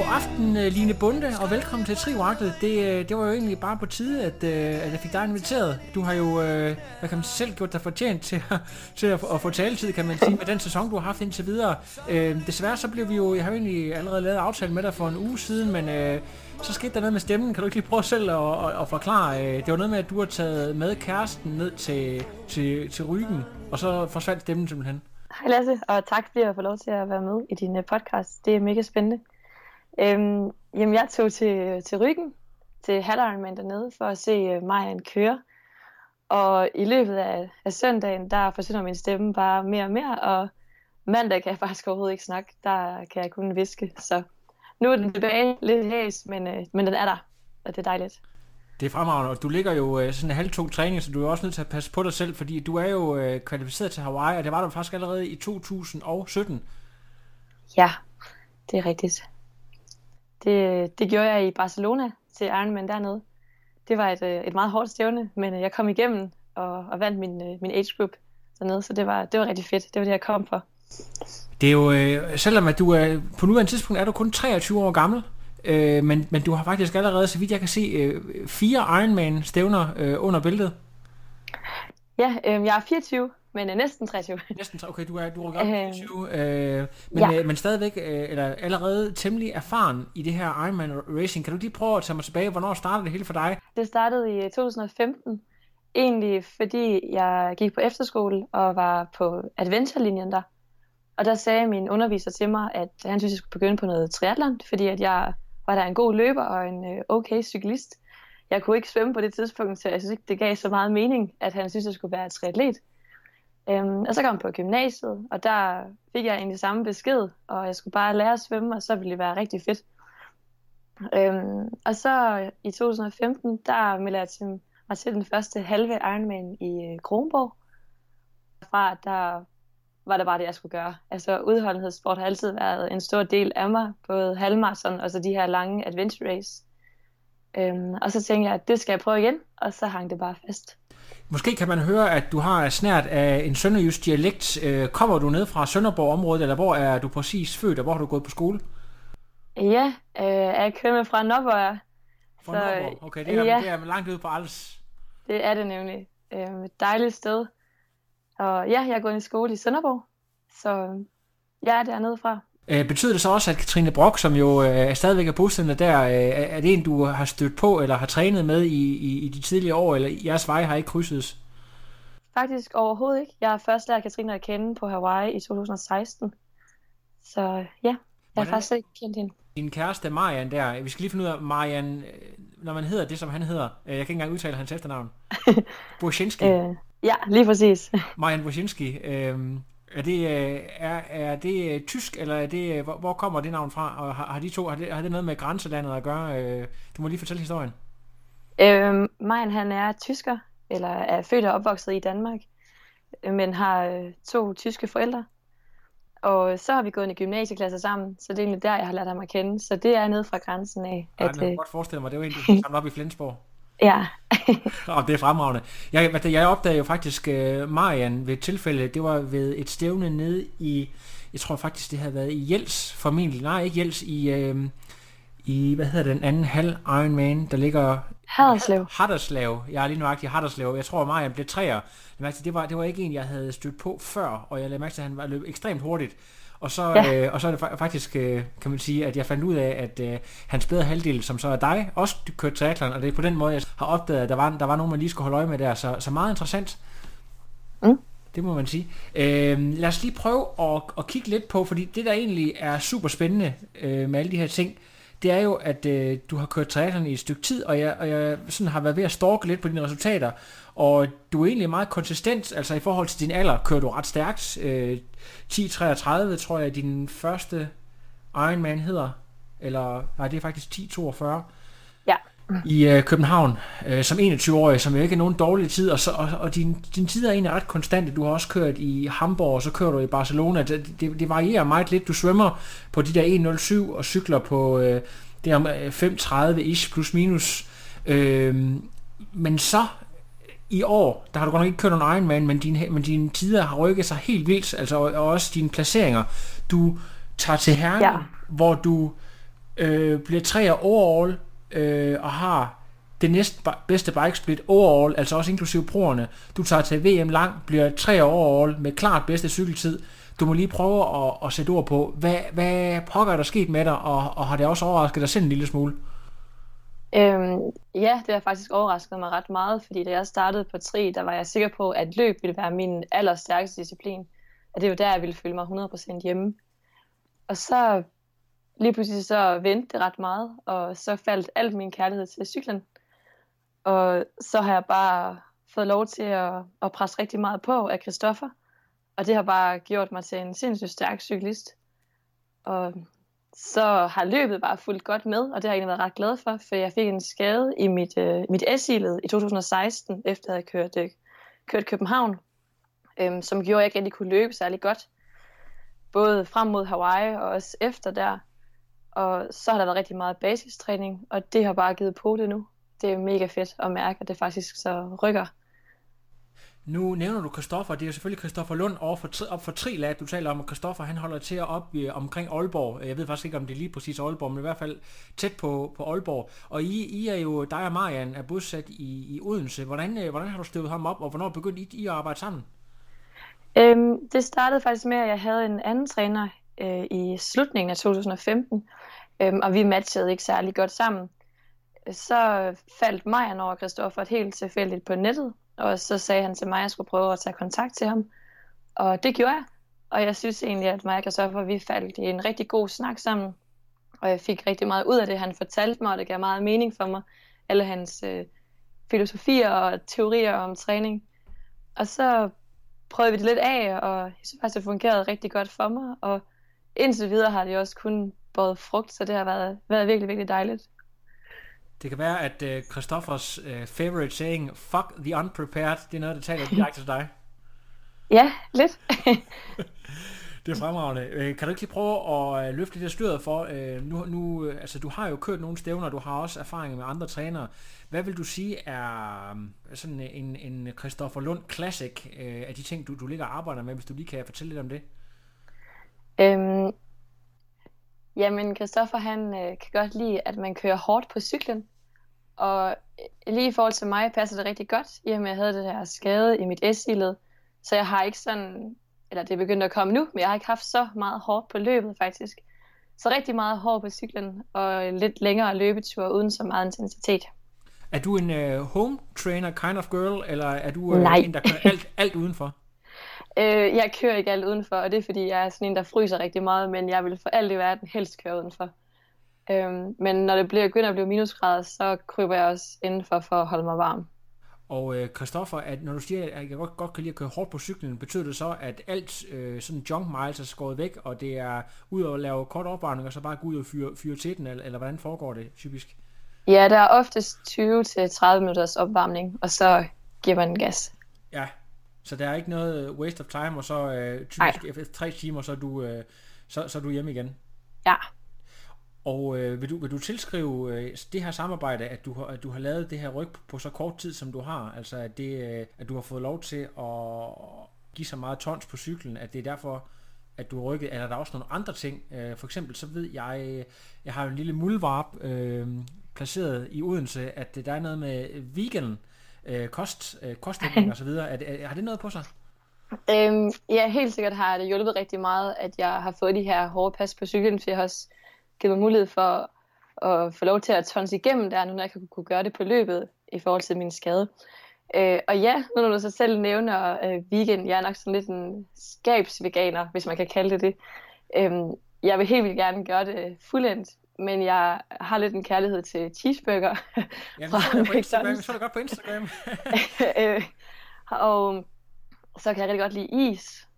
God aften, øh, Line Bunde, og velkommen til Trivagtet. Det, øh, det var jo egentlig bare på tide, at, øh, at jeg fik dig inviteret. Du har jo, hvad kan man selv, gjort dig fortjent til, at- til at, at få taletid, kan man sige, med den sæson, du har haft indtil videre. Øh, desværre så blev vi jo, jeg har jo egentlig allerede lavet aftale med dig for en uge siden, men øh, så skete der noget med stemmen. Kan du ikke lige prøve selv at, at, at forklare? Øh, det var noget med, at du har taget med kæresten ned til, til, til Ryggen, og så forsvandt stemmen simpelthen. Hej Lasse, og tak fordi jeg får lov til at være med i din podcast. Det er mega spændende. Øhm, jamen, jeg tog til, til Ryggen, til Halleranman dernede, for at se uh, Marian køre. Og i løbet af, af søndagen, der forsvinder min stemme bare mere og mere, og mandag kan jeg faktisk overhovedet ikke snakke. Der kan jeg kun viske, så nu er den tilbage lidt hæs, men, øh, men den er der, og det er dejligt. Det er fremragende, og du ligger jo øh, sådan en halvtung træning, så du er også nødt til at passe på dig selv, fordi du er jo øh, kvalificeret til Hawaii, og det var du faktisk allerede i 2017. Ja, det er rigtigt. Det, det gjorde jeg i Barcelona til Ironman dernede. Det var et, øh, et meget hårdt stævne, men øh, jeg kom igennem og, og vandt min, øh, min age group dernede, så det var, det var rigtig fedt. Det var det, jeg kom for. Det er jo, øh, selvom at du er, på nuværende tidspunkt er du kun 23 år gammel, øh, men, men du har faktisk allerede, så vidt jeg kan se, øh, fire Ironman-stævner øh, under bæltet. Ja, øh, jeg er 24, men øh, næsten 23. Næsten, tre- okay, du er, du er godt Øh, 24, øh, men, ja. øh, men stadigvæk, øh, eller allerede temmelig erfaren i det her Ironman Racing. Kan du lige prøve at tage mig tilbage, hvornår startede det hele for dig? Det startede i øh, 2015, egentlig fordi jeg gik på efterskole og var på adventurelinjen der. Og der sagde min underviser til mig, at han synes, jeg skulle begynde på noget triathlon, fordi at jeg var der en god løber og en okay cyklist. Jeg kunne ikke svømme på det tidspunkt, så jeg synes ikke, det gav så meget mening, at han synes, jeg skulle være triatlet. Øhm, og så kom jeg på gymnasiet, og der fik jeg egentlig samme besked, og jeg skulle bare lære at svømme, og så ville det være rigtig fedt. Øhm, og så i 2015, der meldte jeg til mig til den første halve Ironman i øh, Kronborg. Fra der var det bare det, jeg skulle gøre. Altså udholdenhedssport har altid været en stor del af mig, både halvmarathon og så de her lange adventure race. Øhm, og så tænkte jeg, at det skal jeg prøve igen, og så hang det bare fast. Måske kan man høre, at du har snært af en sønderjysk dialekt. Øh, kommer du ned fra Sønderborg-området, eller hvor er du præcis født, og hvor har du gået på skole? Ja, øh, jeg kører fra Nordborg. Fra Så, Nordborg. Okay, det er, ja. det er langt ude på Als. Det er det nemlig. Øh, et dejligt sted. Og ja, jeg er gået i skole i Sønderborg, så jeg er dernede fra. Øh, betyder det så også, at Katrine Brock, som jo øh, stadigvæk er bosiddende der, øh, er det en, du har stødt på, eller har trænet med i, i, i de tidligere år, eller jeres veje har ikke krydsedes? Faktisk overhovedet ikke. Jeg har først lært Katrine at kende på Hawaii i 2016. Så ja, jeg har Hvordan- faktisk ikke kendt hende. Din kæreste Marian der, vi skal lige finde ud af, Marian, øh, når man hedder det, som han hedder, øh, jeg kan ikke engang udtale hans efternavn. Borsinski. Øh, ja, lige præcis. Marian Borsinski. Øh, er det, øh, er, er det øh, tysk, eller er det, øh, hvor, hvor kommer det navn fra? Og har, har de to, har det, har det noget med grænselandet at gøre? Du må lige fortælle historien. Øh, Majen han er tysker, eller er født og opvokset i Danmark, men har to tyske forældre. Og så har vi gået i gymnasieklasse sammen, så det er egentlig der, jeg har lært ham at kende. Så det er nede fra grænsen af. At, At, jeg kan godt forestille mig, det var en, du samlede op i Flensborg. Ja, Og det er fremragende. Jeg, jeg opdagede jo faktisk uh, Marian ved et tilfælde, det var ved et stævne nede i, jeg tror faktisk det havde været i Jels, formentlig, nej ikke Jels, i, uh, i, hvad hedder den anden halv Ironman, der ligger... Haderslev. Haderslev. Jeg er lige nuagtig i Haderslev. Jeg tror, Marian blev træer. Det var, det var ikke en, jeg havde stødt på før, og jeg lagde mærke til, at han var løbet ekstremt hurtigt. Og så, ja. øh, og så er det faktisk, øh, kan man sige, at jeg fandt ud af, at øh, hans bedre halvdel, som så er dig, også kørte triathlon, og det er på den måde, jeg har opdaget, at der var, der var nogen, man lige skulle holde øje med der. Så, så meget interessant. Mm. Det må man sige. Øh, lad os lige prøve at, at kigge lidt på, fordi det, der egentlig er super spændende øh, med alle de her ting, det er jo, at øh, du har kørt triathlon i et stykke tid, og jeg, og jeg sådan har været ved at stalke lidt på dine resultater, og du er egentlig meget konsistent, altså i forhold til din alder, kører du ret stærkt. Øh, 10.33 tror jeg, din første Ironman hedder, eller nej, det er faktisk 10.42. Ja. I øh, København, øh, som 21-årig, som jo ikke er nogen dårlig tid, og, så, og, og din, din tid er egentlig ret konstante. Du har også kørt i Hamburg, og så kører du i Barcelona. Det, det, det varierer meget lidt. Du svømmer på de der 1.07 og cykler på øh, det om 5.30-ish plus minus. Øh, men så i år, der har du godt nok ikke kørt nogen Ironman, men, din, men dine tider har rykket sig helt vildt, altså og, og også dine placeringer. Du tager til Herning, ja. hvor du øh, bliver tre overall, øh, og har det næste bedste bikesplit overall, altså også inklusive proerne. Du tager til VM lang, bliver tre overall med klart bedste cykeltid. Du må lige prøve at, at sætte ord på, hvad, hvad pokker er der sket med dig, og, og har det også overrasket dig selv en lille smule? Øhm, ja, det har faktisk overrasket mig ret meget, fordi da jeg startede på tri, der var jeg sikker på, at løb ville være min allerstærkeste disciplin. At det var der, jeg ville føle mig 100% hjemme. Og så lige pludselig så vendte det ret meget, og så faldt alt min kærlighed til cyklen. Og så har jeg bare fået lov til at, at presse rigtig meget på af Christoffer, og det har bare gjort mig til en sindssygt stærk cyklist. Og så har løbet bare fulgt godt med, og det har jeg egentlig været ret glad for, for jeg fik en skade i mit, øh, mit S-led i 2016, efter jeg havde kørt, øh, kørt København, øh, som gjorde, at jeg ikke rigtig kunne løbe særlig godt. Både frem mod Hawaii og også efter der. Og så har der været rigtig meget basistræning, og det har bare givet på det nu. Det er mega fedt at mærke, at det faktisk så rykker. Nu nævner du Kristoffer, det er jo selvfølgelig Kristoffer Lund over for, op for lag. du taler om, at Kristoffer han holder til op i, omkring Aalborg. Jeg ved faktisk ikke, om det er lige præcis Aalborg, men i hvert fald tæt på, på Aalborg. Og I, I er jo, dig og Marian, er bosat i, i Odense. Hvordan, øh, hvordan har du støvet ham op, og hvornår begyndte I, I at arbejde sammen? Øhm, det startede faktisk med, at jeg havde en anden træner øh, i slutningen af 2015, øhm, og vi matchede ikke særlig godt sammen. Så faldt Marian over Kristoffer helt tilfældigt på nettet, og så sagde han til mig, at jeg skulle prøve at tage kontakt til ham. Og det gjorde jeg. Og jeg synes egentlig, at mig og Christoffer, vi faldt i en rigtig god snak sammen. Og jeg fik rigtig meget ud af det, han fortalte mig, og det gav meget mening for mig. Alle hans øh, filosofier og teorier om træning. Og så prøvede vi det lidt af, og jeg synes faktisk, det fungerede rigtig godt for mig. Og indtil videre har det også kun båret frugt, så det har været, været virkelig, virkelig dejligt. Det kan være, at uh, Christoffers uh, favorite saying, fuck the unprepared, det er noget, der taler direkte til dig. Ja, lidt. det er fremragende. Uh, kan du ikke lige prøve at uh, løfte det styret for, uh, nu, nu, uh, altså du har jo kørt nogle stævner, du har også erfaring med andre trænere. Hvad vil du sige er um, sådan en, en Christoffer Lund classic uh, af de ting, du, du ligger og arbejder med, hvis du lige kan fortælle lidt om det? Øhm, Jamen, Christoffer han øh, kan godt lide, at man kører hårdt på cyklen. Og øh, lige i forhold til mig passer det rigtig godt, i og med at jeg havde det her skade i mit s Så jeg har ikke sådan, eller det er begyndt at komme nu, men jeg har ikke haft så meget hårdt på løbet faktisk. Så rigtig meget hårdt på cyklen, og lidt længere løbetur uden så meget intensitet. Er du en uh, home trainer kind of girl, eller er du uh, en, der kører alt, alt udenfor? Øh, jeg kører ikke alt udenfor, og det er fordi, jeg er sådan en, der fryser rigtig meget, men jeg vil for alt i verden helst køre udenfor. Øhm, men når det bliver, begynder at blive minusgrader, så kryber jeg også indenfor for at holde mig varm. Og øh, Christoffer, at når du siger, at jeg godt, godt kan lide at køre hårdt på cyklen, betyder det så, at alt øh, sådan junk miles er skåret væk, og det er ud at lave kort opvarmning, og så bare gå ud og fyre, fyre til den, eller, eller hvordan foregår det typisk? Ja, der er oftest 20-30 minutters opvarmning, og så giver man gas. Ja, så der er ikke noget waste of time, og så øh, typisk efter tre timer, så er, du, øh, så, så er du hjemme igen. Ja. Og øh, vil, du, vil du tilskrive øh, det her samarbejde, at du, har, at du har lavet det her ryg på så kort tid, som du har? Altså at, det, øh, at du har fået lov til at give så meget tons på cyklen, at det er derfor, at du har rykket, eller er der også nogle andre ting? Øh, for eksempel så ved jeg, øh, jeg har jo en lille muldvarp øh, placeret i Odense, at der er noget med vegan øh, kost, øh, kostning og så videre. Er er, har det noget på sig? Øhm, ja, helt sikkert har det hjulpet rigtig meget, at jeg har fået de her hårde pas på cyklen, for jeg har også givet mig mulighed for at få lov til at tonse igennem der, nu når jeg kan kunne gøre det på løbet i forhold til min skade. Øh, og ja, nu når du så selv nævner øh, vegan, jeg er nok sådan lidt en skabsveganer, hvis man kan kalde det det. Øh, jeg vil helt vildt gerne gøre det fuldendt, men jeg har lidt en kærlighed til cheeseburger. Ja, vi så det på Instagram. Vi så det godt på Instagram. øh, og så kan jeg rigtig godt lide is,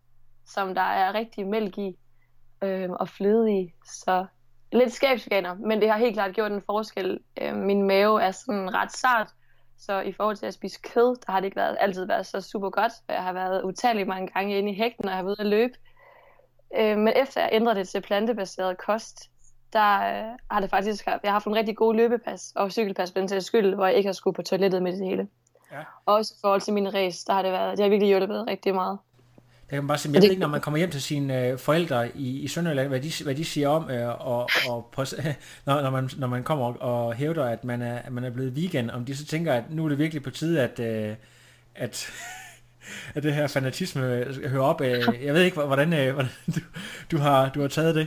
som der er rigtig mælk i øh, og fløde i. Så lidt skabsveganer, men det har helt klart gjort en forskel. Øh, min mave er sådan ret sart, så i forhold til at spise kød, der har det ikke været, altid været så super godt. Jeg har været utallige mange gange inde i hægten, og jeg har været ude at løbe. Øh, men efter jeg ændrede det til plantebaseret kost, der øh, har det faktisk jeg har haft en rigtig god løbepas og cykelpas på den til skyld, hvor jeg ikke har skulle på toilettet med det hele. Ja. Også i forhold til min race, der har det været, det har virkelig hjulpet rigtig meget. Det kan man bare sige, jeg ved ikke, når man kommer hjem til sine øh, forældre i, i Sønderjylland, hvad de, hvad de siger om, øh, og, og på, når, når, man, når man kommer og hævder, at man er, at man er blevet vegan, om de så tænker, at nu er det virkelig på tide, at, øh, at, at det her fanatisme hører op. Øh, jeg ved ikke, hvordan, øh, hvordan du, du, har, du har taget det.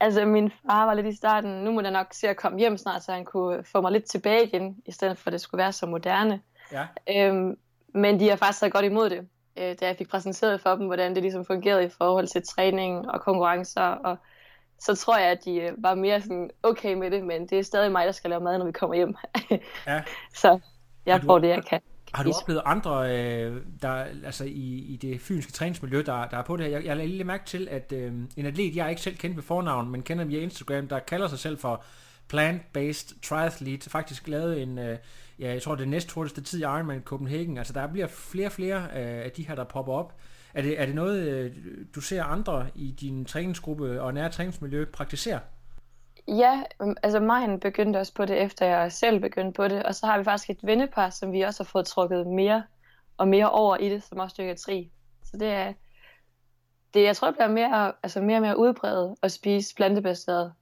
Altså, min far var lidt i starten, nu må jeg nok se at komme hjem snart, så han kunne få mig lidt tilbage igen, i stedet for at det skulle være så moderne. Ja. Øhm, men de har faktisk taget godt imod det, øh, da jeg fik præsenteret for dem, hvordan det ligesom fungerede i forhold til træning og konkurrencer. Og så tror jeg, at de øh, var mere sådan okay med det, men det er stadig mig, der skal lave mad, når vi kommer hjem. ja. Så jeg får det, jeg kan. Har du oplevet andre, øh, der, altså i, i det fynske træningsmiljø, der, der er på det her? Jeg, jeg lader lige mærke til, at øh, en atlet, jeg ikke selv kendt ved fornavn, men kender via Instagram, der kalder sig selv for Plant-Based Triathlete, faktisk lavet en, øh, ja, jeg tror det næst hurtigste tid i Ironman Copenhagen. Altså der bliver flere og flere øh, af de her, der popper op. Er det, er det noget, øh, du ser andre i din træningsgruppe og nære træningsmiljø praktisere? Ja, øhm, altså mig begyndte også på det, efter jeg selv begyndte på det. Og så har vi faktisk et vennepar, som vi også har fået trukket mere og mere over i det, som også dyrker tri. Så det er, det, jeg tror, det bliver mere, altså mere og mere udbredt at spise plantebaseret.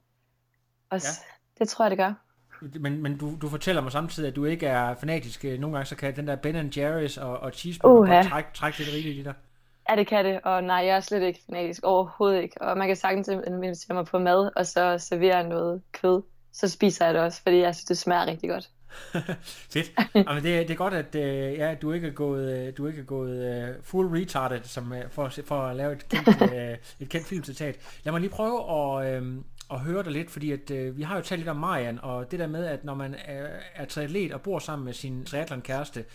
Og ja. Det tror jeg, det gør. Men, men du, du fortæller mig samtidig, at du ikke er fanatisk. Nogle gange så kan den der Ben Jerry's og, og cheeseburger uh, ja. trække, trække lidt rigeligt i dig. Ja, det kan det, og nej, jeg er slet ikke fanatisk, overhovedet ikke. Og man kan sagtens invitere mig på mad, og så servere noget kød. Så spiser jeg det også, fordi jeg synes, det smager rigtig godt. Fedt. Jamen, det, det er godt, at uh, ja, du ikke er gået, uh, du ikke er gået uh, full retarded som, for, for at lave et kendt, uh, et kendt filmcitat. Lad mig lige prøve at, uh, at høre dig lidt, fordi at, øh, vi har jo talt lidt om Marian, og det der med, at når man er, er triatlet og bor sammen med sin triathlon-kæreste,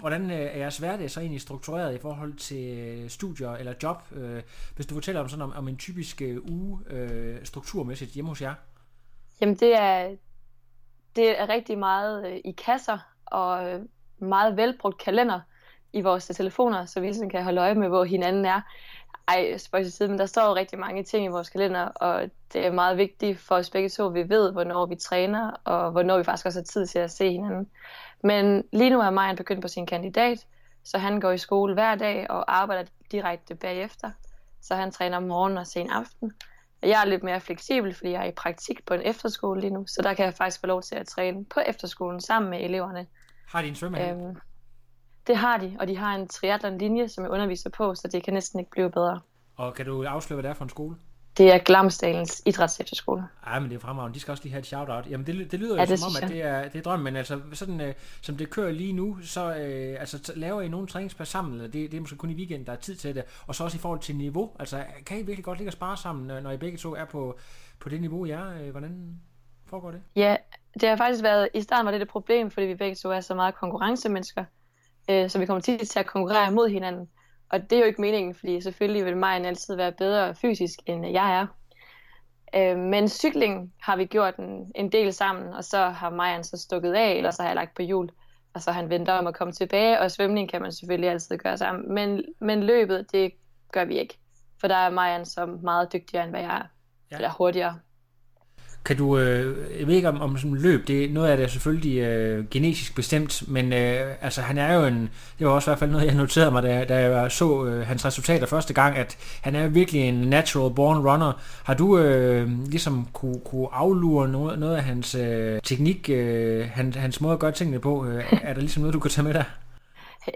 hvordan øh, er jeres hverdag så egentlig struktureret i forhold til øh, studier eller job? Øh, hvis du fortæller om sådan om, om en typisk øh, uge øh, strukturmæssigt hjemme hos jer? Jamen det er, det er rigtig meget øh, i kasser og øh, meget velbrugt kalender i vores telefoner, så vi sådan kan holde øje med, hvor hinanden er. Ej, spørg til side, men der står jo rigtig mange ting i vores kalender, og det er meget vigtigt for os begge to, at vi ved, hvornår vi træner, og hvornår vi faktisk også har tid til at se hinanden. Men lige nu er Majan begyndt på sin kandidat, så han går i skole hver dag og arbejder direkte bagefter. Så han træner om morgenen og sen aften. Jeg er lidt mere fleksibel, fordi jeg er i praktik på en efterskole lige nu, så der kan jeg faktisk få lov til at træne på efterskolen sammen med eleverne. Har de en svømmehal? Øhm, det har de, og de har en triathlon-linje, som jeg underviser på, så det kan næsten ikke blive bedre. Og kan du afsløre, hvad det er for en skole? Det er Glamsdalens idrætsefterskole. Ja, men det er fremragende. De skal også lige have et shout-out. Jamen, det, det lyder ja, jo det som om, at det er, det er drømmen, men altså, sådan, øh, som det kører lige nu, så øh, altså, laver I nogle træningspas sammen, eller det, det er måske kun i weekend, der er tid til det, og så også i forhold til niveau. Altså, kan I virkelig godt ligge og spare sammen, når I begge to er på, på det niveau, I er? Øh, hvordan foregår det? Ja, det har faktisk været, i starten var det et problem, fordi vi begge to er så meget konkurrencemennesker, øh, så vi kommer tit til at konkurrere mod hinanden. Og det er jo ikke meningen, fordi selvfølgelig vil Majen altid være bedre fysisk, end jeg er. Øh, men cykling har vi gjort en, en del sammen, og så har Majan så stukket af, eller så har jeg lagt på hjul, og så han venter om at komme tilbage, og svømning kan man selvfølgelig altid gøre sammen. Men, men løbet, det gør vi ikke, for der er Majan så meget dygtigere, end hvad jeg er, ja. eller hurtigere. Kan du, øh, jeg ved ikke om, om sådan løb, det, noget af det er selvfølgelig øh, genetisk bestemt, men øh, altså han er jo en, det var også i hvert fald noget, jeg noterede mig, da, da jeg så øh, hans resultater første gang, at han er virkelig en natural born runner. Har du øh, ligesom kunne, kunne aflure noget, noget af hans øh, teknik, øh, hans, hans måde at gøre tingene på? Øh, er der ligesom noget, du kan tage med der?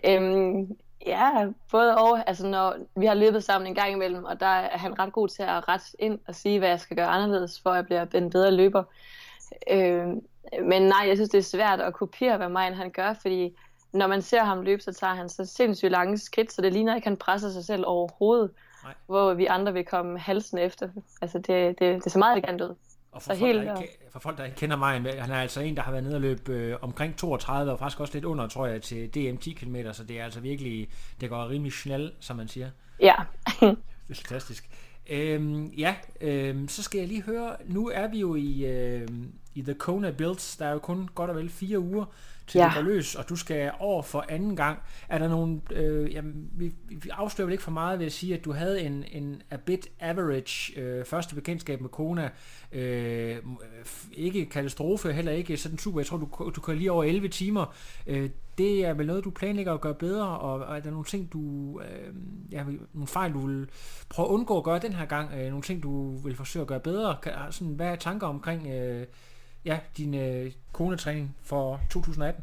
Øhm, ja, både og. Altså, når vi har løbet sammen en gang imellem, og der er han ret god til at rette ind og sige, hvad jeg skal gøre anderledes, for at blive en bedre løber. Øhm, men nej, jeg synes, det er svært at kopiere, hvad Majen han gør, fordi når man ser ham løbe, så tager han så sindssygt lange skridt, så det ligner ikke, at han presser sig selv overhovedet, nej. hvor vi andre vil komme halsen efter. Altså, det, det, det er så meget elegant ud. Og for, folk, helt, der ikke, for folk, der ikke kender mig, han er altså en, der har været nede og løbe øh, omkring 32, og faktisk også lidt under, tror jeg, til DM 10 km, så det er altså virkelig, det går rimelig snel, som man siger. Ja. det er fantastisk. Øhm, ja, øhm, så skal jeg lige høre, nu er vi jo i, øh, i The Kona Builds, der er jo kun godt og vel fire uger, til ja. løs, og du skal over for anden gang. Er der nogen, øh, jamen, vi, vi afslører vel ikke for meget ved at sige, at du havde en, en a bit average øh, første bekendtskab med Kona. Øh, ikke katastrofe, heller ikke sådan super. Jeg tror, du, du kan lige over 11 timer. Øh, det er vel noget, du planlægger at gøre bedre, og, og er der nogle ting, du, øh, ja, nogle fejl, du vil prøve at undgå at gøre den her gang? Øh, nogle ting, du vil forsøge at gøre bedre? Kan, sådan, hvad er tanker omkring øh, ja, din øh, konetræning for 2018?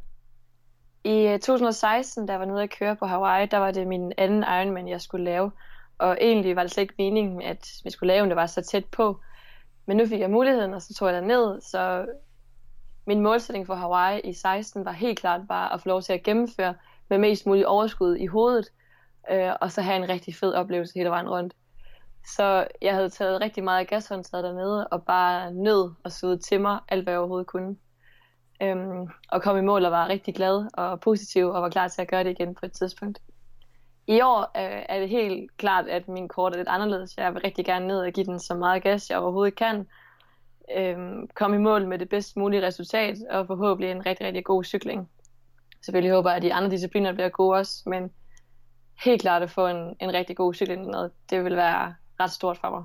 I øh, 2016, da jeg var nede at køre på Hawaii, der var det min anden Ironman, jeg skulle lave. Og egentlig var det slet ikke meningen, at vi skulle lave, det var så tæt på. Men nu fik jeg muligheden, og så tog jeg ned. Så min målsætning for Hawaii i 16 var helt klart bare at få lov til at gennemføre med mest muligt overskud i hovedet. Øh, og så have en rigtig fed oplevelse hele vejen rundt. Så jeg havde taget rigtig meget gashåndtaget dernede, og bare nød og suge til mig alt, hvad jeg overhovedet kunne. Øhm, og kom i mål og var rigtig glad og positiv, og var klar til at gøre det igen på et tidspunkt. I år øh, er det helt klart, at min kort er lidt anderledes. Jeg vil rigtig gerne ned og give den så meget gas, jeg overhovedet kan. Øhm, komme i mål med det bedst mulige resultat, og forhåbentlig en rigtig, rigtig god cykling. Selvfølgelig håber jeg, at de andre discipliner bliver gode også, men helt klart at få en, en rigtig god cykling, det vil være ret stort for mig.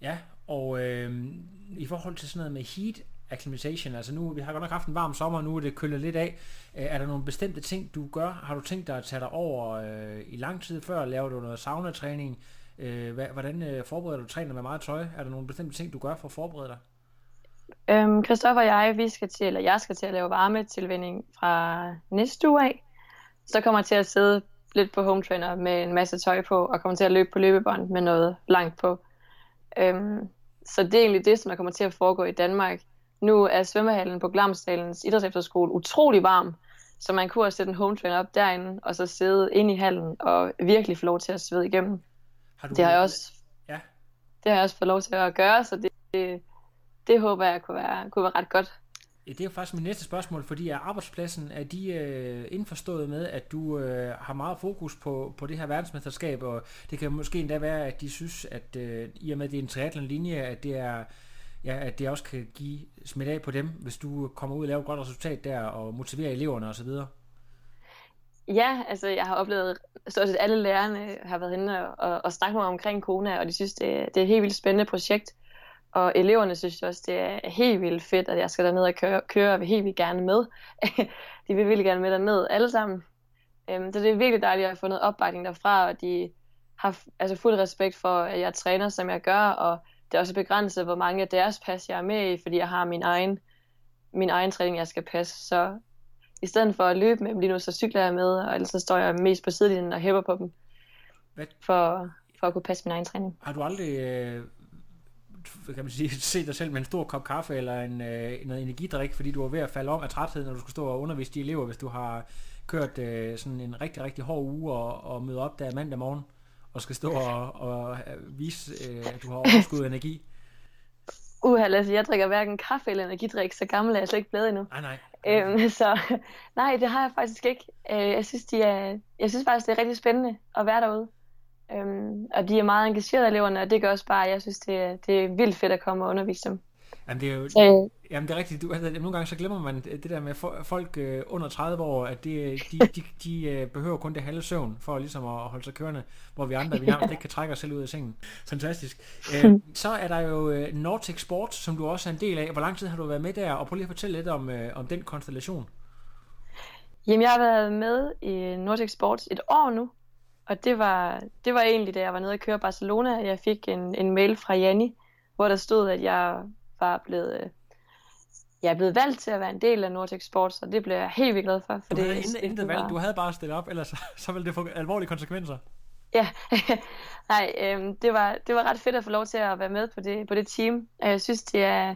Ja, og øh, i forhold til sådan noget med heat acclimatization, altså nu, vi har godt nok haft en varm sommer, nu er det kølet lidt af. Øh, er der nogle bestemte ting, du gør? Har du tænkt dig at tage dig over øh, i lang tid før? Laver du noget sauna-træning? Øh, hvordan øh, forbereder du træner med meget tøj? Er der nogle bestemte ting, du gør for at forberede dig? Øhm, Christoffer og jeg, vi skal til, eller jeg skal til at lave varmetilvinding fra næste uge af. Så kommer jeg til at sidde lidt på home trainer med en masse tøj på, og kommer til at løbe på løbebånd med noget langt på. Øhm, så det er egentlig det, som der kommer til at foregå i Danmark. Nu er svømmehallen på Glamsdalens idrætsefterskole utrolig varm, så man kunne også sætte en home trainer op derinde, og så sidde inde i hallen og virkelig få lov til at svede igennem. Har du... Det har jeg også, ja. det har jeg også fået lov til at gøre, så det, det, det håber jeg kunne være, kunne være ret godt. Det er jo faktisk mit næste spørgsmål, fordi er arbejdspladsen, er de øh, indforstået med, at du øh, har meget fokus på, på det her verdensmesterskab, og det kan måske endda være, at de synes, at øh, i og med, at det er en triathlon-linje, at det er ja, at det også kan give smidt af på dem, hvis du kommer ud og laver et godt resultat der, og motiverer eleverne osv.? Ja, altså jeg har oplevet, stort set alle lærerne har været henne og, og, og snakket mig omkring Kona, og de synes, det, er, det er et helt vildt spændende projekt. Og eleverne synes også, det er helt vildt fedt, at jeg skal derned og køre, køre og vil helt vildt gerne med. de vil virkelig gerne med derned, alle sammen. Um, så det er virkelig dejligt at have fundet opbakning derfra, og de har altså fuld respekt for, at jeg træner, som jeg gør, og det er også begrænset, hvor mange af deres pas, jeg er med i, fordi jeg har min egen, min egen træning, jeg skal passe. Så i stedet for at løbe med dem lige nu, så cykler jeg med, og ellers så står jeg mest på sidelinjen og hæpper på dem, Hvad? For, for at kunne passe min egen træning. Har du aldrig øh, kan man sige, set dig selv med en stor kop kaffe eller en, øh, noget energidrik, fordi du er ved at falde om af træthed, når du skal stå og undervise de elever, hvis du har kørt øh, sådan en rigtig, rigtig hård uge og, og møde op der mandag morgen? og skal stå og, og vise, øh, at du har overskud energi? Uha, Lasse, jeg drikker hverken kaffe eller energidrik, så gammel er jeg slet ikke blevet endnu. Nej, nej. Øhm, så nej, det har jeg faktisk ikke. Øh, jeg, synes, de er, jeg synes faktisk, det er rigtig spændende at være derude. Øhm, og de er meget engagerede eleverne, og det gør også bare, at jeg synes, det er, det er vildt fedt at komme og undervise dem. Jamen, det er jo, Jamen det er rigtigt. Du, altså, nogle gange så glemmer man det der med folk øh, under 30 år, at det, de, de, de øh, behøver kun det halve søvn for ligesom at holde sig kørende, hvor vi andre vi nærmest ikke kan trække os selv ud af sengen. Fantastisk. Øh, så er der jo øh, Nordic Sports, som du også er en del af. Hvor lang tid har du været med der? Og prøv lige at fortælle lidt om, øh, om den konstellation. Jamen jeg har været med i Nordic Sports et år nu, og det var, det var egentlig, da jeg var nede og køre Barcelona, jeg fik en, en mail fra Janni, hvor der stod, at jeg var blevet, øh, jeg er blevet valgt til at være en del af Nordic Sports, og det blev jeg helt vildt glad for. for du det, havde intet, intet valgt, du havde bare stillet op, ellers så, så ville det få alvorlige konsekvenser. Ja, nej, øhm, det, var, det var ret fedt at få lov til at være med på det, på det team. Jeg synes, det er,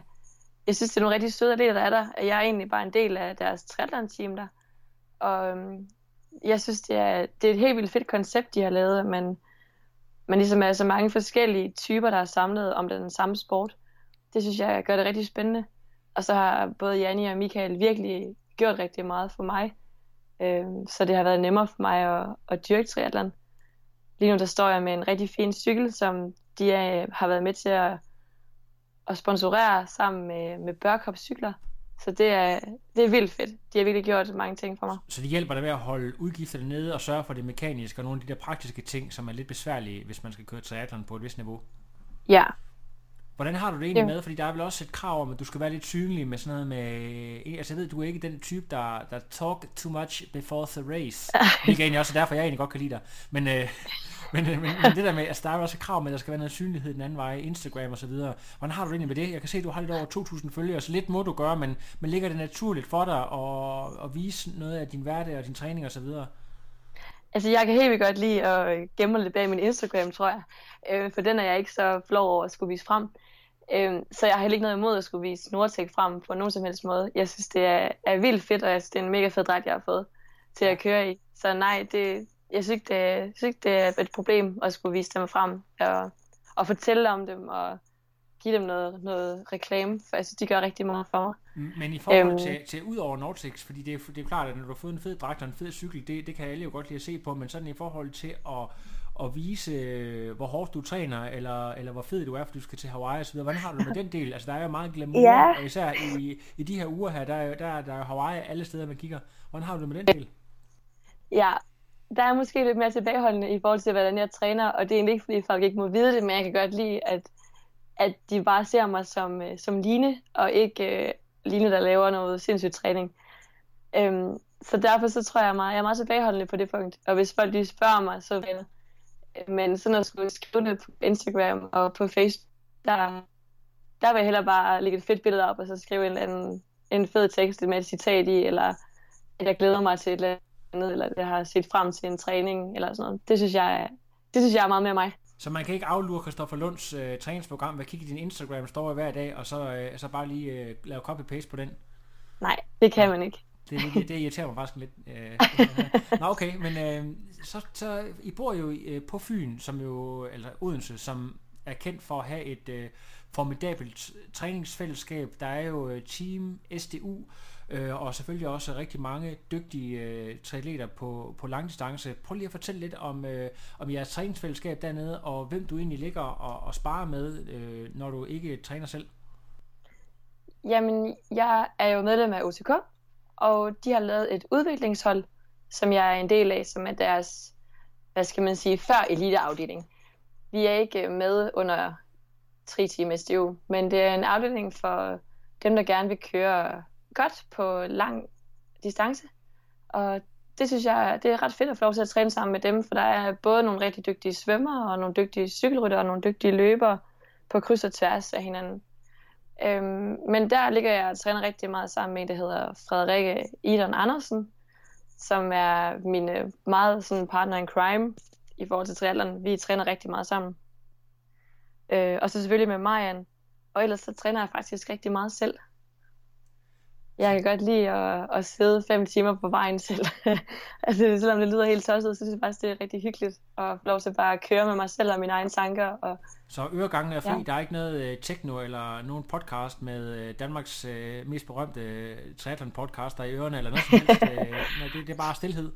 jeg synes, det er nogle rigtig søde atleter, der er der. Jeg er egentlig bare en del af deres triathlon-team der. Og øhm, jeg synes, det er, det er et helt vildt fedt koncept, de har lavet, at man ligesom er så mange forskellige typer, der er samlet om den samme sport. Det synes jeg gør det rigtig spændende. Og så har både Janni og Michael virkelig gjort rigtig meget for mig. Øh, så det har været nemmere for mig at, at dyrke triathlon. Lige nu der står jeg med en rigtig fin cykel, som de er, har været med til at, at sponsorere sammen med, med Børkop Cykler. Så det er, det er vildt fedt. De har virkelig gjort mange ting for mig. Så det hjælper dig med at holde udgifterne nede og sørge for det mekaniske og nogle af de der praktiske ting, som er lidt besværlige, hvis man skal køre triathlon på et vist niveau? Ja. Hvordan har du det egentlig ja. med? Fordi der er vel også et krav om, at du skal være lidt synlig med sådan noget med... Altså jeg ved, du er ikke den type, der, der talk too much before the race. Hvilket egentlig også er derfor, jeg egentlig godt kan lide dig. Men, øh, men, men, men, det der med, altså der er også et krav med, at der skal være noget synlighed den anden vej, Instagram og så videre. Hvordan har du det egentlig med det? Jeg kan se, at du har lidt over 2.000 følgere, så lidt må du gøre, men, men ligger det naturligt for dig at, at vise noget af din hverdag og din træning og så videre? Altså, jeg kan helt vildt godt lide at gemme lidt bag min Instagram, tror jeg. Øh, for den er jeg ikke så flov over at skulle vise frem. Øh, så jeg har heller ikke noget imod at skulle vise Nordtek frem på nogen som helst måde. Jeg synes, det er, er vildt fedt, og jeg synes, det er en mega fed dragt, jeg har fået til at køre i. Så nej, det, jeg synes ikke, det, jeg synes ikke, det er et problem at skulle vise dem frem og, og fortælle om dem og give dem noget, noget reklame, for jeg synes, de gør rigtig meget for mig. Men i forhold øhm, til, til ud over Nortex, fordi det er, det er klart, at når du har fået en fed dragt og en fed cykel, det, det kan alle jo godt lide at se på, men sådan i forhold til at, at vise, hvor hårdt du træner, eller, eller hvor fed du er, fordi du skal til Hawaii osv. Hvordan har du med den del? Altså, der er jo meget glamour, ja. og især i, i de her uger her, der er, der, der er Hawaii alle steder, man kigger. Hvordan har du det med den del? Ja, der er måske lidt mere tilbageholdende i forhold til, hvordan jeg træner, og det er egentlig ikke, fordi folk ikke må vide det, men jeg kan godt lide, at, at de bare ser mig som, øh, som Line, og ikke uh, Line, der laver noget sindssygt træning. Um, så derfor så tror jeg meget, jeg er meget tilbageholdende på det punkt, og hvis folk lige spørger mig, så vel. Men sådan at skulle skrive det på Instagram og på Facebook, der, der vil jeg hellere bare lægge et fedt billede op, og så skrive en eller anden en fed tekst med et citat i, eller at jeg glæder mig til et eller andet, eller jeg har set frem til en træning, eller sådan noget. Det synes jeg, det synes jeg er meget mere mig. Så man kan ikke aflure Kristoffer Lunds øh, træningsprogram ved at kigge i din Instagram story hver dag, og så, øh, så bare lige øh, lave copy-paste på den? Nej, det kan man ikke. Det, det, det irriterer mig faktisk lidt. Øh, Nå okay, men øh, så, så I bor jo øh, på Fyn, som jo, eller Odense, som er kendt for at have et øh, formidabelt træningsfællesskab. Der er jo øh, Team SDU, øh, og selvfølgelig også rigtig mange dygtige øh, triatleter på, på langdistance. Prøv lige at fortælle lidt om, øh, om jeres træningsfællesskab dernede, og hvem du egentlig ligger og, og sparer med, øh, når du ikke træner selv. Jamen, jeg er jo medlem af OTK, og de har lavet et udviklingshold, som jeg er en del af, som er deres, hvad skal man sige, før eliteafdeling. Vi er ikke øh, med under 3 SDU, men det er en afdeling for dem, der gerne vil køre godt på lang distance. Og det synes jeg, det er ret fedt at få lov til at træne sammen med dem, for der er både nogle rigtig dygtige svømmere, og nogle dygtige cykelrytter, og nogle dygtige løbere på kryds og tværs af hinanden. Øhm, men der ligger jeg og træner rigtig meget sammen med en, der hedder Frederikke Idon Andersen, som er min øh, meget sådan partner in crime i forhold til triathlon. Vi træner rigtig meget sammen. Øh, og så selvfølgelig med Marian. Og ellers så træner jeg faktisk rigtig meget selv. Jeg kan godt lide at, at sidde fem timer på vejen selv. altså, selvom det lyder helt tosset, så synes jeg faktisk, det er rigtig hyggeligt at få lov til bare at køre med mig selv og mine egne tanker. Og... Så øregangen er fri. Ja. Der er ikke noget uh, techno eller nogen podcast med uh, Danmarks uh, mest berømte uh, triathlon podcast der i ørerne eller noget som helst. uh, det, det er bare stillhed.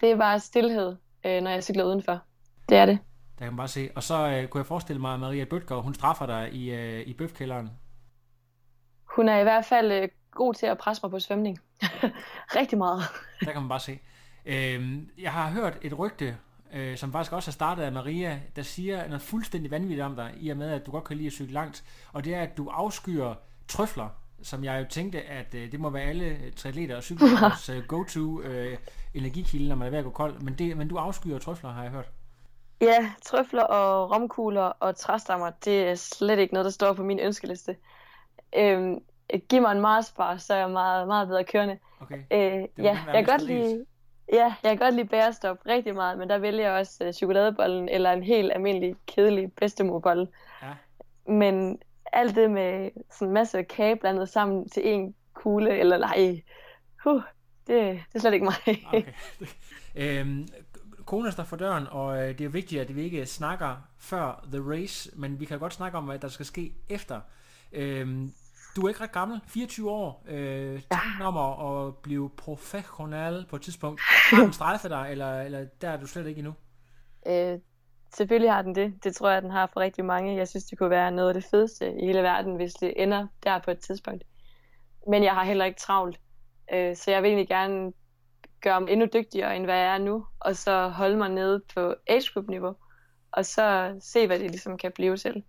Det er bare stillhed, uh, når jeg cykler udenfor. Det er det. Der kan man bare se. Og så uh, kunne jeg forestille mig, at Maria Bøtgaard, hun straffer dig i, uh, i bøfkælderen Hun er i hvert fald øh, god til at presse mig på svømning. Rigtig meget. Der kan man bare se. Øhm, jeg har hørt et rygte, øh, som faktisk også er startet af Maria, der siger noget fuldstændig vanvittigt om dig, i og med, at du godt kan lide at cykle langt, og det er, at du afskyer trøfler, som jeg jo tænkte, at øh, det må være alle triatleter og cykelrytteres øh, go-to øh, energikilde, når man er ved at gå kold, men, det, men du afskyer trøfler, har jeg hørt. Ja, trøfler og romkugler og træstammer, det er slet ikke noget, der står på min ønskeliste. Øhm, giv mig en Mars bar, så er jeg meget, meget bedre kørende. Okay. Øh, ja, jeg kan godt lide, ja, jeg kan godt lide bærestop rigtig meget, men der vælger jeg også uh, chokoladebollen eller en helt almindelig, kedelig bedstemorbolle. Ja. Men alt det med sådan en masse kage blandet sammen til en kugle, eller nej, huh, det, det er slet ikke mig. Okay. øhm, Kona står for døren, og øh, det er vigtigt, at vi ikke snakker før the race, men vi kan godt snakke om, hvad der skal ske efter. Øhm, du er ikke ret gammel, 24 år. Øh, tanken om at, blive professional på et tidspunkt. Har den strejfet dig, eller, eller der er du slet ikke endnu? Øh, selvfølgelig har den det. Det tror jeg, den har for rigtig mange. Jeg synes, det kunne være noget af det fedeste i hele verden, hvis det ender der på et tidspunkt. Men jeg har heller ikke travlt. Øh, så jeg vil egentlig gerne gøre mig endnu dygtigere, end hvad jeg er nu. Og så holde mig nede på age group niveau. Og så se, hvad det ligesom kan blive til.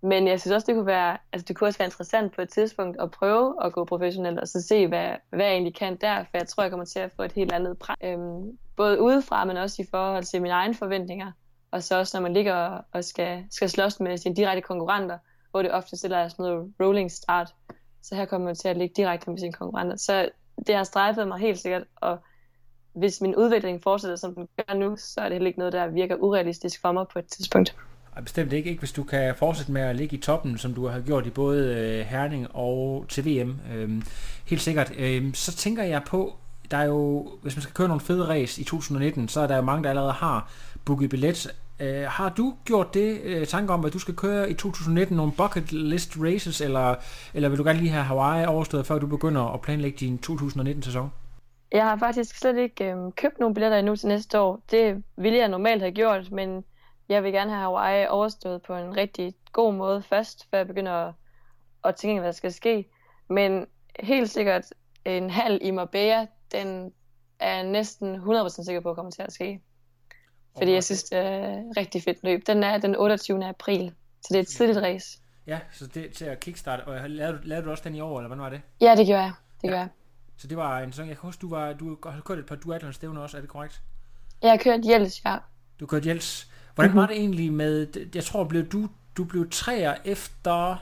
Men jeg synes også, det kunne være, altså det kunne også være interessant på et tidspunkt at prøve at gå professionelt, og så se, hvad, hvad jeg egentlig kan der, for jeg tror, jeg kommer til at få et helt andet præg. Øhm, både udefra, men også i forhold til mine egne forventninger. Og så også, når man ligger og skal, skal slås med sine direkte konkurrenter, hvor det ofte stiller sådan noget rolling start. Så her kommer man til at ligge direkte med sine konkurrenter. Så det har strejfet mig helt sikkert, og hvis min udvikling fortsætter, som den gør nu, så er det heller ikke noget, der virker urealistisk for mig på et tidspunkt. Ej, bestemt ikke, ikke hvis du kan fortsætte med at ligge i toppen, som du har gjort i både øh, Herning og til VM. Øhm, helt sikkert. Øhm, så tænker jeg på, der er jo, hvis man skal køre nogle fede race i 2019, så er der jo mange, der allerede har booket billet. Øh, har du gjort det øh, tanke om, at du skal køre i 2019 nogle bucket list races, eller, eller vil du gerne lige have Hawaii overstået, før du begynder at planlægge din 2019-sæson? Jeg har faktisk slet ikke øh, købt nogle billetter endnu til næste år. Det ville jeg normalt have gjort, men jeg vil gerne have Hawaii overstået på en rigtig god måde først, før jeg begynder at, at tænke, hvad der skal ske. Men helt sikkert en halv i Marbella, den er jeg næsten 100% sikker på kommer til at ske. Fordi jeg synes, det er rigtig fedt løb. Den er den 28. april, så det er et tidligt race. Ja, så det til at kickstarte. Og lavede, du- lavede du også den i år, eller hvordan var det? Ja, det gør jeg. Det Ja. gør jeg. Så det var en sæson, jeg kan huske, du, var, du har kørt et par duathlon stævner også, er det korrekt? Jeg har kørt Jels, ja. Du kørte Jels. Hvordan var det egentlig med, jeg tror, blev du, du blev træer efter,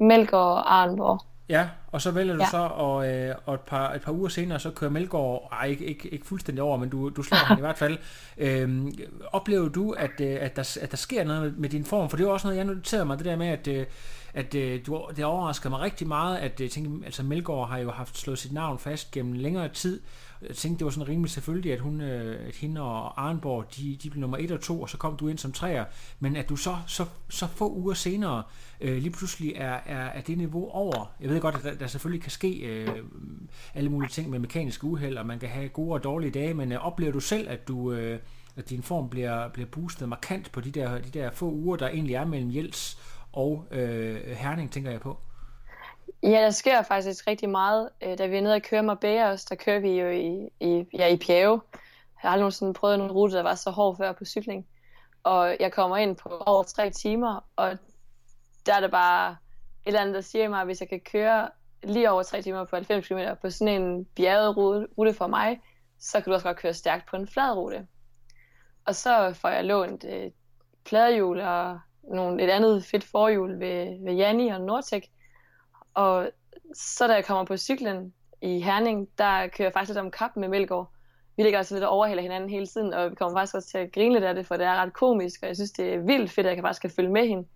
Melgaard og Arnborg. ja, og så vælger du Ja. så, og, øh, og et, par, et par uger senere, så kører Melgaard, ej, ikke, ikke, ikke fuldstændig over, men du, du slår ham i hvert fald. Øhm, oplever du, at, øh, at, der, at der sker noget med, med din form? For det var også noget, jeg noterede mig, det der med, at, øh, at øh, du, det overraskede mig rigtig meget, at jeg tænkte, altså Melgaard har jo haft slået sit navn fast gennem længere tid. Jeg tænkte, det var sådan rimelig selvfølgelig, at, hun, øh, at hende og Arnborg, de, de blev nummer 1 og 2, og så kom du ind som træer. Men at du så, så, så få uger senere øh, lige pludselig er, er, er det niveau over. Jeg ved godt, at der, der selvfølgelig kan ske øh, alle mulige ting med mekaniske uheld, og man kan have gode og dårlige dage, men øh, oplever du selv, at du... Øh, at din form bliver, bliver boostet markant på de der, de der få uger, der egentlig er mellem Jels og øh, Herning, tænker jeg på. Ja, der sker faktisk rigtig meget. Øh, da vi er nede og køre Marbella også, der kører vi jo i, i, ja, i Piave. Jeg har aldrig nogensinde prøvet en rute, der var så hård før på cykling. Og jeg kommer ind på over tre timer, og der er det bare et eller andet, der siger mig, at hvis jeg kan køre lige over tre timer på 90 km på sådan en bjerget rute, for mig, så kan du også godt køre stærkt på en flad rute. Og så får jeg lånt et pladehjul og nogle, et andet fedt forhjul ved, ved Janni og Nortek, og så da jeg kommer på cyklen i Herning, der kører jeg faktisk lidt om kap med Melgaard. Vi ligger altså lidt og overhælder hinanden hele tiden, og vi kommer faktisk også til at grine lidt af det, for det er ret komisk, og jeg synes, det er vildt fedt, at jeg faktisk kan følge med hende.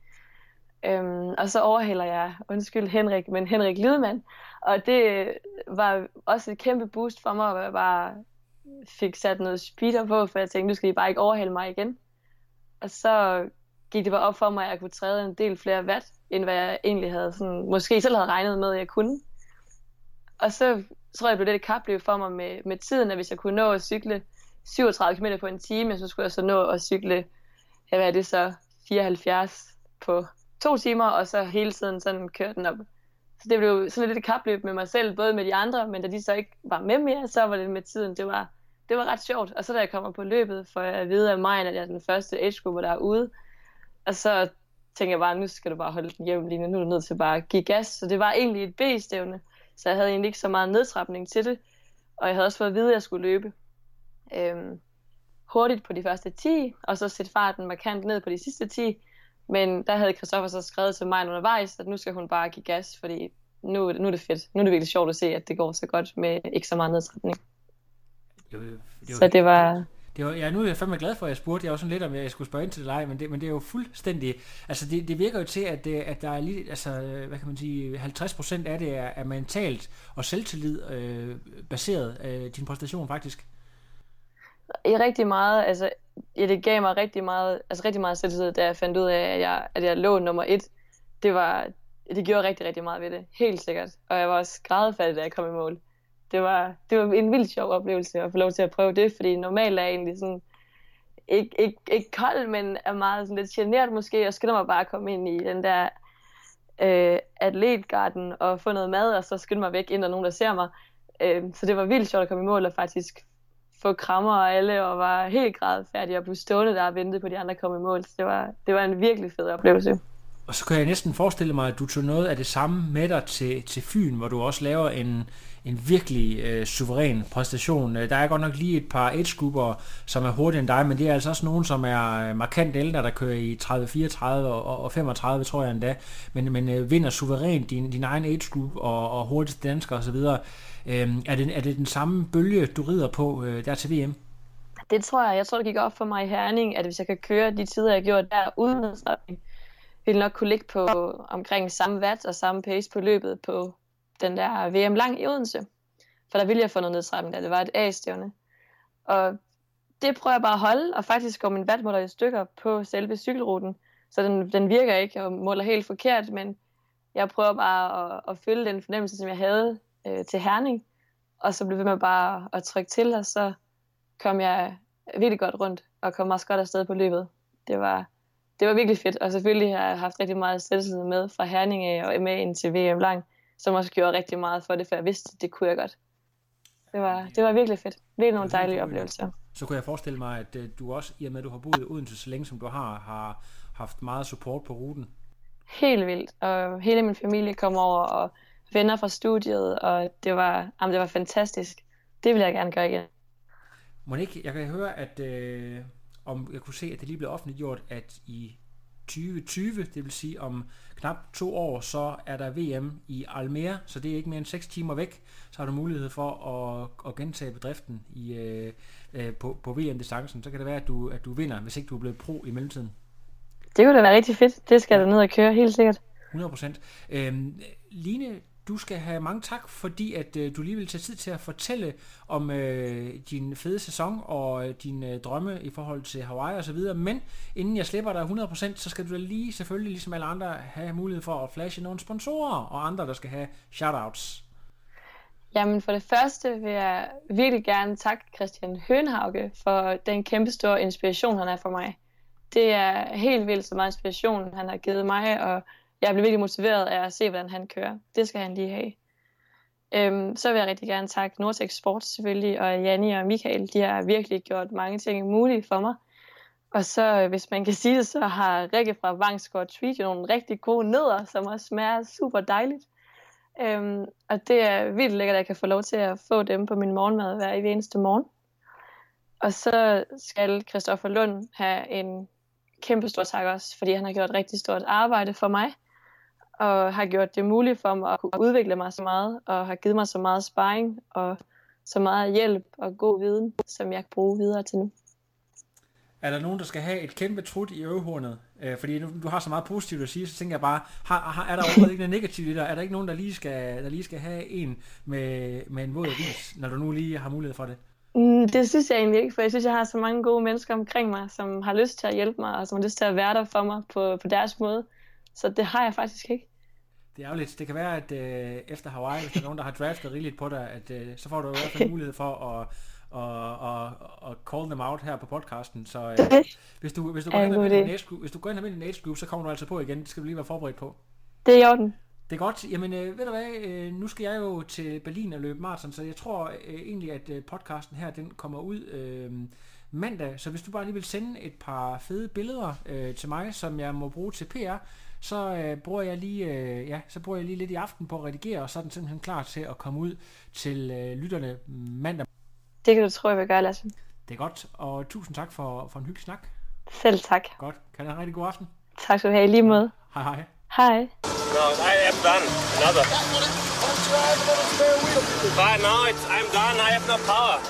Øhm, og så overhælder jeg, undskyld Henrik, men Henrik Lidemann. Og det var også et kæmpe boost for mig, hvor jeg bare fik sat noget speeder på, for jeg tænkte, nu skal I bare ikke overhælde mig igen. Og så gik det bare op for mig, at jeg kunne træde en del flere watt, end hvad jeg egentlig havde sådan, måske selv havde regnet med, at jeg kunne. Og så tror jeg, det blev lidt et kapløb for mig med, med tiden, at hvis jeg kunne nå at cykle 37 km på en time, så skulle jeg så nå at cykle, ja, hvad er det så, 74 på to timer, og så hele tiden sådan køre den op Så det blev sådan lidt et kapløb med mig selv, både med de andre, men da de så ikke var med mere, så var det med tiden. Det var, det var ret sjovt. Og så da jeg kommer på løbet, får jeg at vide af mig, at jeg er den første age group, der er ude. Og så tænker jeg bare, nu skal du bare holde den hjem lige nu. Nu er du nødt til bare at give gas. Så det var egentlig et B-stævne. Så jeg havde egentlig ikke så meget nedtrapning til det. Og jeg havde også fået at vide, at jeg skulle løbe øhm, hurtigt på de første 10, og så sætte farten markant ned på de sidste 10. Men der havde Christoffer så skrevet til mig undervejs, at nu skal hun bare give gas, fordi nu, nu er det fedt. Nu er det virkelig sjovt at se, at det går så godt med ikke så meget nedtrapning. Det var, det var, Så det var, det var, ja, nu er jeg fandme glad for, at jeg spurgte. Jeg var sådan lidt, om jeg skulle spørge ind til det eller men det, men det er jo fuldstændig... Altså, det, det virker jo til, at, det, at der er lige... Altså, øh, hvad kan man sige... 50 procent af det er, er mentalt og selvtillid øh, baseret øh, din præstation, faktisk. i rigtig meget, altså, ja, det gav mig rigtig meget, altså rigtig meget selvtillid, da jeg fandt ud af, at jeg, at jeg lå nummer et. Det var, det gjorde rigtig, rigtig meget ved det. Helt sikkert. Og jeg var også grædefærdig, da jeg kom i mål. Det var, det var en vildt sjov oplevelse at få lov til at prøve det, fordi normalt er jeg egentlig sådan, ikke, ikke, ikke kold, men er meget sådan lidt generet måske, og skynder mig bare at komme ind i den der øh, atletgarden og få noget mad, og så skynde mig væk, ind der nogen, der ser mig. Øh, så det var vildt sjovt at komme i mål og faktisk få krammer og alle, og var helt grædefærdig og blev stående der og ventede på, de andre kom i mål. Så det var, det var en virkelig fed oplevelse. Og så kan jeg næsten forestille mig, at du tog noget af det samme med dig til, til Fyn, hvor du også laver en, en virkelig øh, suveræn præstation. Øh, der er godt nok lige et par edge som er hurtigere end dig, men det er altså også nogen, som er øh, markant ældre, der kører i 30, 34 og, og 35, tror jeg endda, men, men øh, vinder suverænt din, din egen age group og, og hurtigste dansker osv. Øh, er, det, er det den samme bølge, du rider på øh, der til VM? Det tror jeg. Jeg tror, det gik op for mig i Herning, at hvis jeg kan køre de tider, jeg gjorde der uden nedstrafning, ville nok kunne ligge på omkring samme watt og samme pace på løbet på den der VM lang i Odense. For der ville jeg få noget nedtrapning, da det var et A-stævne. Og det prøver jeg bare at holde, og faktisk går min vatmåler i stykker på selve cykelruten. Så den, den virker ikke og måler helt forkert, men jeg prøver bare at, at følge den fornemmelse, som jeg havde øh, til Herning. Og så blev ved med bare at trykke til, og så kom jeg virkelig godt rundt, og kom også godt afsted på løbet. Det var, det var virkelig fedt, og selvfølgelig har jeg haft rigtig meget selvtillid med fra Herning af og med ind til VM lang, som også gjorde rigtig meget for det, for jeg vidste, det kunne jeg godt. Det var, det var virkelig fedt. Virkelig nogle dejlige oplevelser. Så kunne jeg forestille mig, at øh, du også, i og med at du har boet i Odense så længe som du har, har haft meget support på ruten. Helt vildt, og hele min familie kom over, og venner fra studiet, og det var, jamen, det var fantastisk. Det vil jeg gerne gøre igen. Monique, jeg kan høre, at øh, om jeg kunne se, at det lige blev offentliggjort, at i 2020, det vil sige om knap to år, så er der VM i Almere, så det er ikke mere end 6 timer væk. Så har du mulighed for at, at gentage bedriften i, øh, øh, på, på VM-distancen. Så kan det være, at du, at du vinder, hvis ikke du er blevet pro i mellemtiden. Det kunne da være rigtig fedt. Det skal jeg da ned og køre, helt sikkert. 100 procent. Øhm, Line, du skal have mange tak, fordi at øh, du lige vil tage tid til at fortælle om øh, din fede sæson og øh, dine øh, drømme i forhold til Hawaii og så videre. Men inden jeg slipper dig 100%, så skal du da lige selvfølgelig, ligesom alle andre, have mulighed for at flashe nogle sponsorer og andre, der skal have shoutouts. Jamen for det første vil jeg virkelig gerne takke Christian Hønhauge for den kæmpe store inspiration, han er for mig. Det er helt vildt så meget inspiration, han har givet mig, og jeg blev virkelig motiveret af at se, hvordan han kører. Det skal han lige have. Øhm, så vil jeg rigtig gerne takke Nortex Sports selvfølgelig, og Janni og Michael, de har virkelig gjort mange ting mulige for mig. Og så, øh, hvis man kan sige det, så har Rikke fra Vangsgaard Tweet jo nogle rigtig gode nødder, som også smager super dejligt. Øhm, og det er vildt lækkert, at jeg kan få lov til at få dem på min morgenmad hver eneste morgen. Og så skal Christoffer Lund have en kæmpe stor tak også, fordi han har gjort rigtig stort arbejde for mig, og har gjort det muligt for mig at kunne udvikle mig så meget, og har givet mig så meget sparring, og så meget hjælp og god viden, som jeg kan bruge videre til nu. Er der nogen, der skal have et kæmpe trut i øvehornet? Øh, fordi nu, du har så meget positivt at sige, så tænker jeg bare, har, har, er der overhovedet ikke noget negativt i der? Er der ikke nogen, der lige skal, der lige skal have en med, med en våd avis, når du nu lige har mulighed for det? Mm, det synes jeg egentlig ikke, for jeg synes, jeg har så mange gode mennesker omkring mig, som har lyst til at hjælpe mig, og som har lyst til at være der for mig på, på deres måde. Så det har jeg faktisk ikke. Det er lidt. Det kan være, at øh, efter Hawaii, hvis der er nogen, der har draftet rigeligt på dig, at øh, så får du i hvert fald mulighed for at, og, og, og call them out her på podcasten. Så øh, hvis, du, hvis, du går ind din age group, hvis du går ind og din age group, så kommer du altså på igen. Det skal du lige være forberedt på. Det er i orden. Det er godt. Jamen, øh, ved du hvad, øh, nu skal jeg jo til Berlin og løbe maraton, så jeg tror øh, egentlig, at øh, podcasten her, den kommer ud øh, mandag. Så hvis du bare lige vil sende et par fede billeder øh, til mig, som jeg må bruge til PR, så øh, bruger jeg lige, øh, ja, så bruger jeg lige lidt i aften på at redigere, og så er den simpelthen klar til at komme ud til øh, lytterne mandag. Det kan du tro, jeg vil gøre, Lasse. Det er godt, og tusind tak for, for en hyggelig snak. Selv tak. Godt. Kan du have en rigtig god aften? Tak skal du have i lige måde. Hej hej. Hej. No, I am done. Another. But no, it's, I'm done. I have no power.